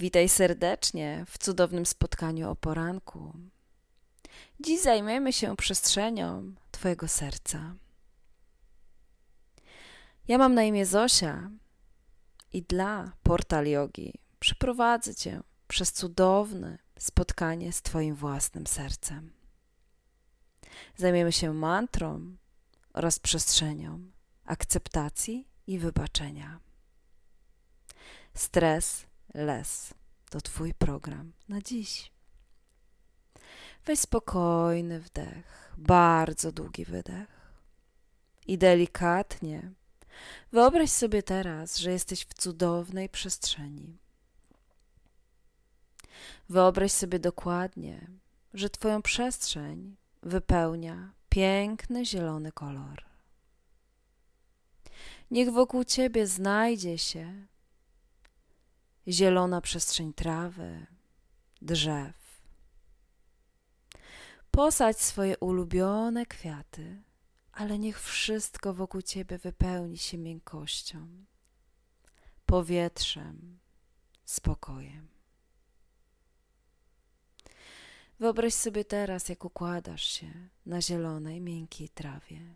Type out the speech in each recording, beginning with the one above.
Witaj serdecznie w cudownym spotkaniu o poranku. Dziś zajmiemy się przestrzenią Twojego serca. Ja mam na imię Zosia i dla Portal Yogi przeprowadzę Cię przez cudowne spotkanie z Twoim własnym sercem. Zajmiemy się mantrą oraz przestrzenią akceptacji i wybaczenia. Stres Les to Twój program na dziś. Weź spokojny wdech, bardzo długi wydech i delikatnie wyobraź sobie teraz, że jesteś w cudownej przestrzeni. Wyobraź sobie dokładnie, że Twoją przestrzeń wypełnia piękny zielony kolor. Niech wokół Ciebie znajdzie się zielona przestrzeń trawy, drzew. Posadź swoje ulubione kwiaty, ale niech wszystko wokół ciebie wypełni się miękkością, powietrzem, spokojem. Wyobraź sobie teraz, jak układasz się na zielonej, miękkiej trawie.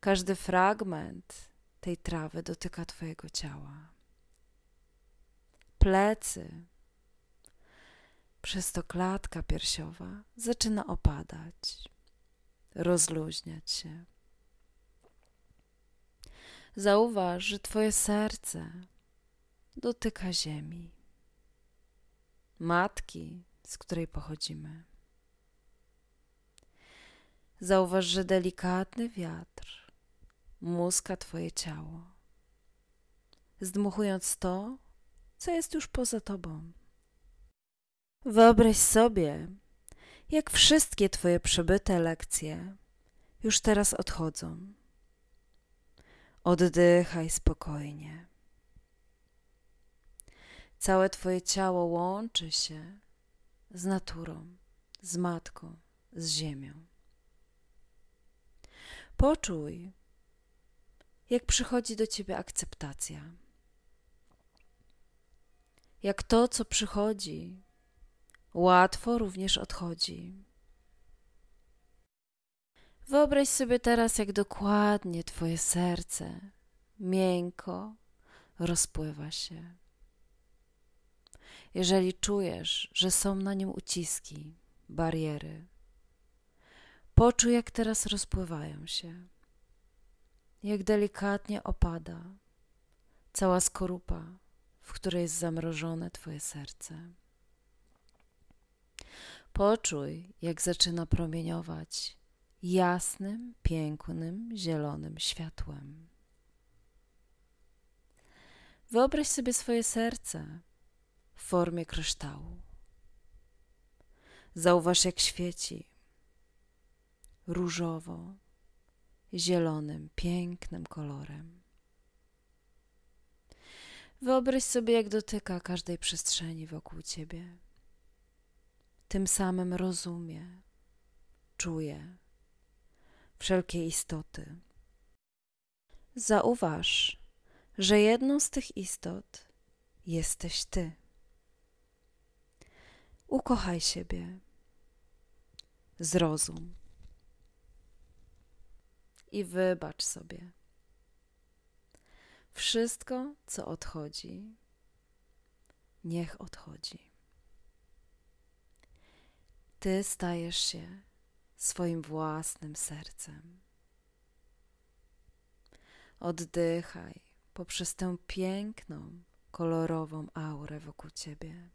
Każdy fragment tej trawy dotyka Twojego ciała plecy. Przez to klatka piersiowa zaczyna opadać, rozluźniać się. Zauważ, że Twoje serce dotyka ziemi, matki, z której pochodzimy. Zauważ, że delikatny wiatr muska Twoje ciało, zdmuchując to, co jest już poza tobą. Wyobraź sobie, jak wszystkie Twoje przebyte lekcje już teraz odchodzą. Oddychaj spokojnie. Całe Twoje ciało łączy się z naturą, z matką, z ziemią. Poczuj, jak przychodzi do Ciebie akceptacja jak to, co przychodzi, łatwo również odchodzi. Wyobraź sobie teraz, jak dokładnie Twoje serce miękko rozpływa się. Jeżeli czujesz, że są na nim uciski, bariery, poczuj, jak teraz rozpływają się, jak delikatnie opada cała skorupa w której jest zamrożone Twoje serce. Poczuj, jak zaczyna promieniować jasnym, pięknym, zielonym światłem. Wyobraź sobie swoje serce w formie kryształu. Zauważ, jak świeci różowo, zielonym, pięknym kolorem. Wyobraź sobie, jak dotyka każdej przestrzeni wokół ciebie. Tym samym rozumie, czuje wszelkie istoty. Zauważ, że jedną z tych istot jesteś ty. Ukochaj siebie, zrozum i wybacz sobie. Wszystko, co odchodzi, niech odchodzi. Ty stajesz się swoim własnym sercem. Oddychaj poprzez tę piękną, kolorową aurę wokół ciebie.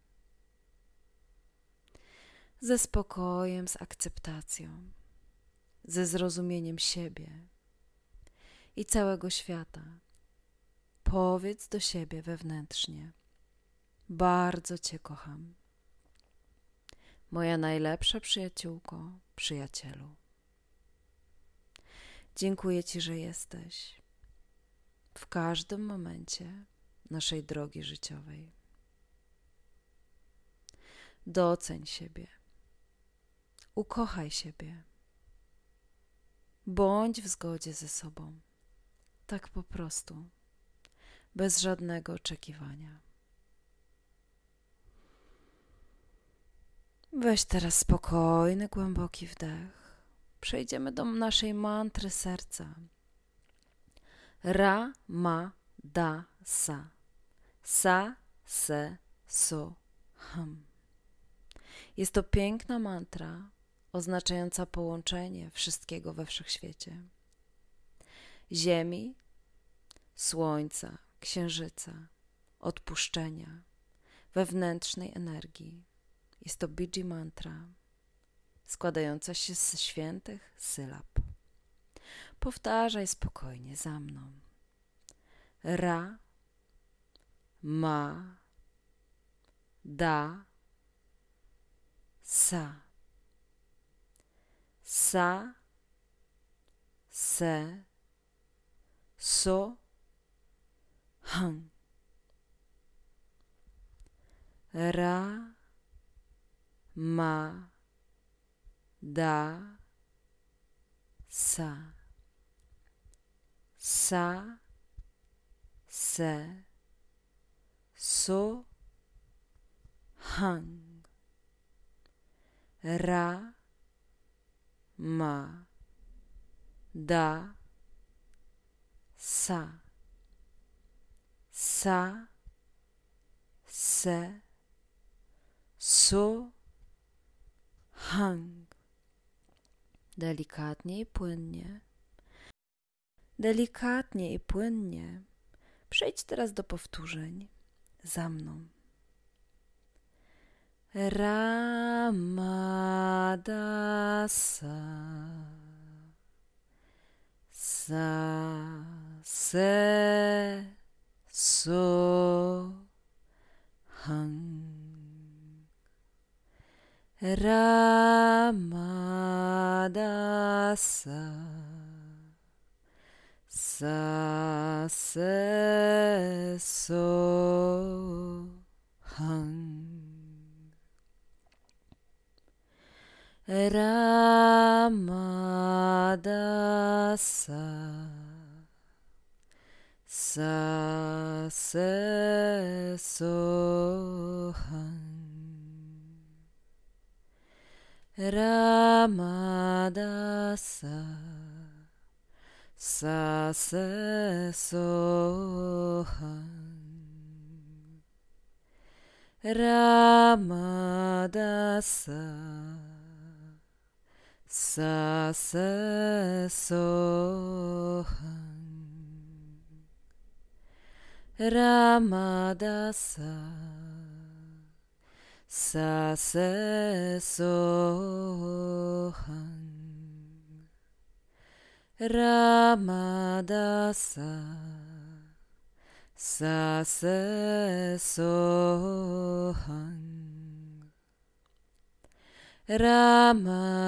Ze spokojem, z akceptacją, ze zrozumieniem siebie i całego świata Powiedz do siebie wewnętrznie: Bardzo Cię kocham. Moja najlepsza przyjaciółko, przyjacielu. Dziękuję Ci, że jesteś w każdym momencie naszej drogi życiowej. Doceń siebie. Ukochaj siebie. Bądź w zgodzie ze sobą. Tak po prostu bez żadnego oczekiwania. Weź teraz spokojny, głęboki wdech. Przejdziemy do naszej mantry serca. Ra, ma, da, sa. Sa, se, su, ham. Jest to piękna mantra oznaczająca połączenie wszystkiego we wszechświecie: ziemi, słońca, księżyca, odpuszczenia, wewnętrznej energii. Jest to Biji mantra, składająca się z świętych sylab. Powtarzaj spokojnie za mną. Ra, ma, da, sa, sa, se, so, hang. Ra, ma, da, sa, sa, se, so, hang, ra, ma, da, sa, sa, se, so, hang. Delikatnie i płynnie. Delikatnie i płynnie. Przejdź teraz do powtórzeń za mną. Ramadasa Sa Se So Hang Ramadasa Sa Se So Hang Ramadasa Sa Se So Hang Ramadasa. Sa Se Soham Ramadasa. Sa Se Soham Ramadasa. Sa se soham Ramadasa. Sa se soham Ramadasa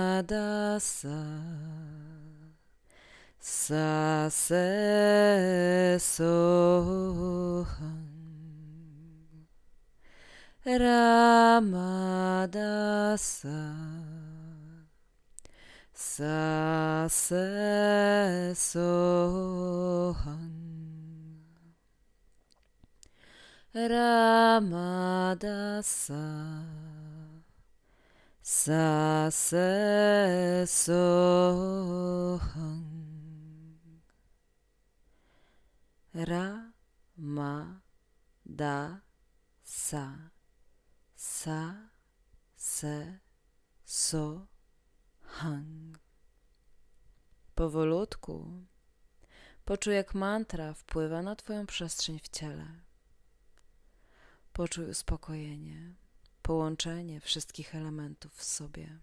sa se soham Ramadasa Sa. Se Soham Ramadasa Sa. Se Soham Ra Ma Da Sa sa, se, so, hang. Powolutku poczuj, jak mantra wpływa na Twoją przestrzeń w ciele. Poczuj uspokojenie, połączenie wszystkich elementów w sobie.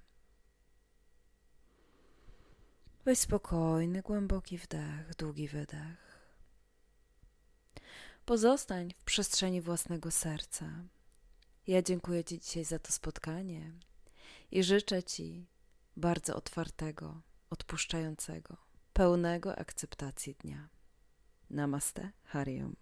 Weź spokojny, głęboki wdech, długi wydech. Pozostań w przestrzeni własnego serca ja dziękuję Ci dzisiaj za to spotkanie i życzę Ci bardzo otwartego, odpuszczającego, pełnego akceptacji dnia. Namaste, Hariom.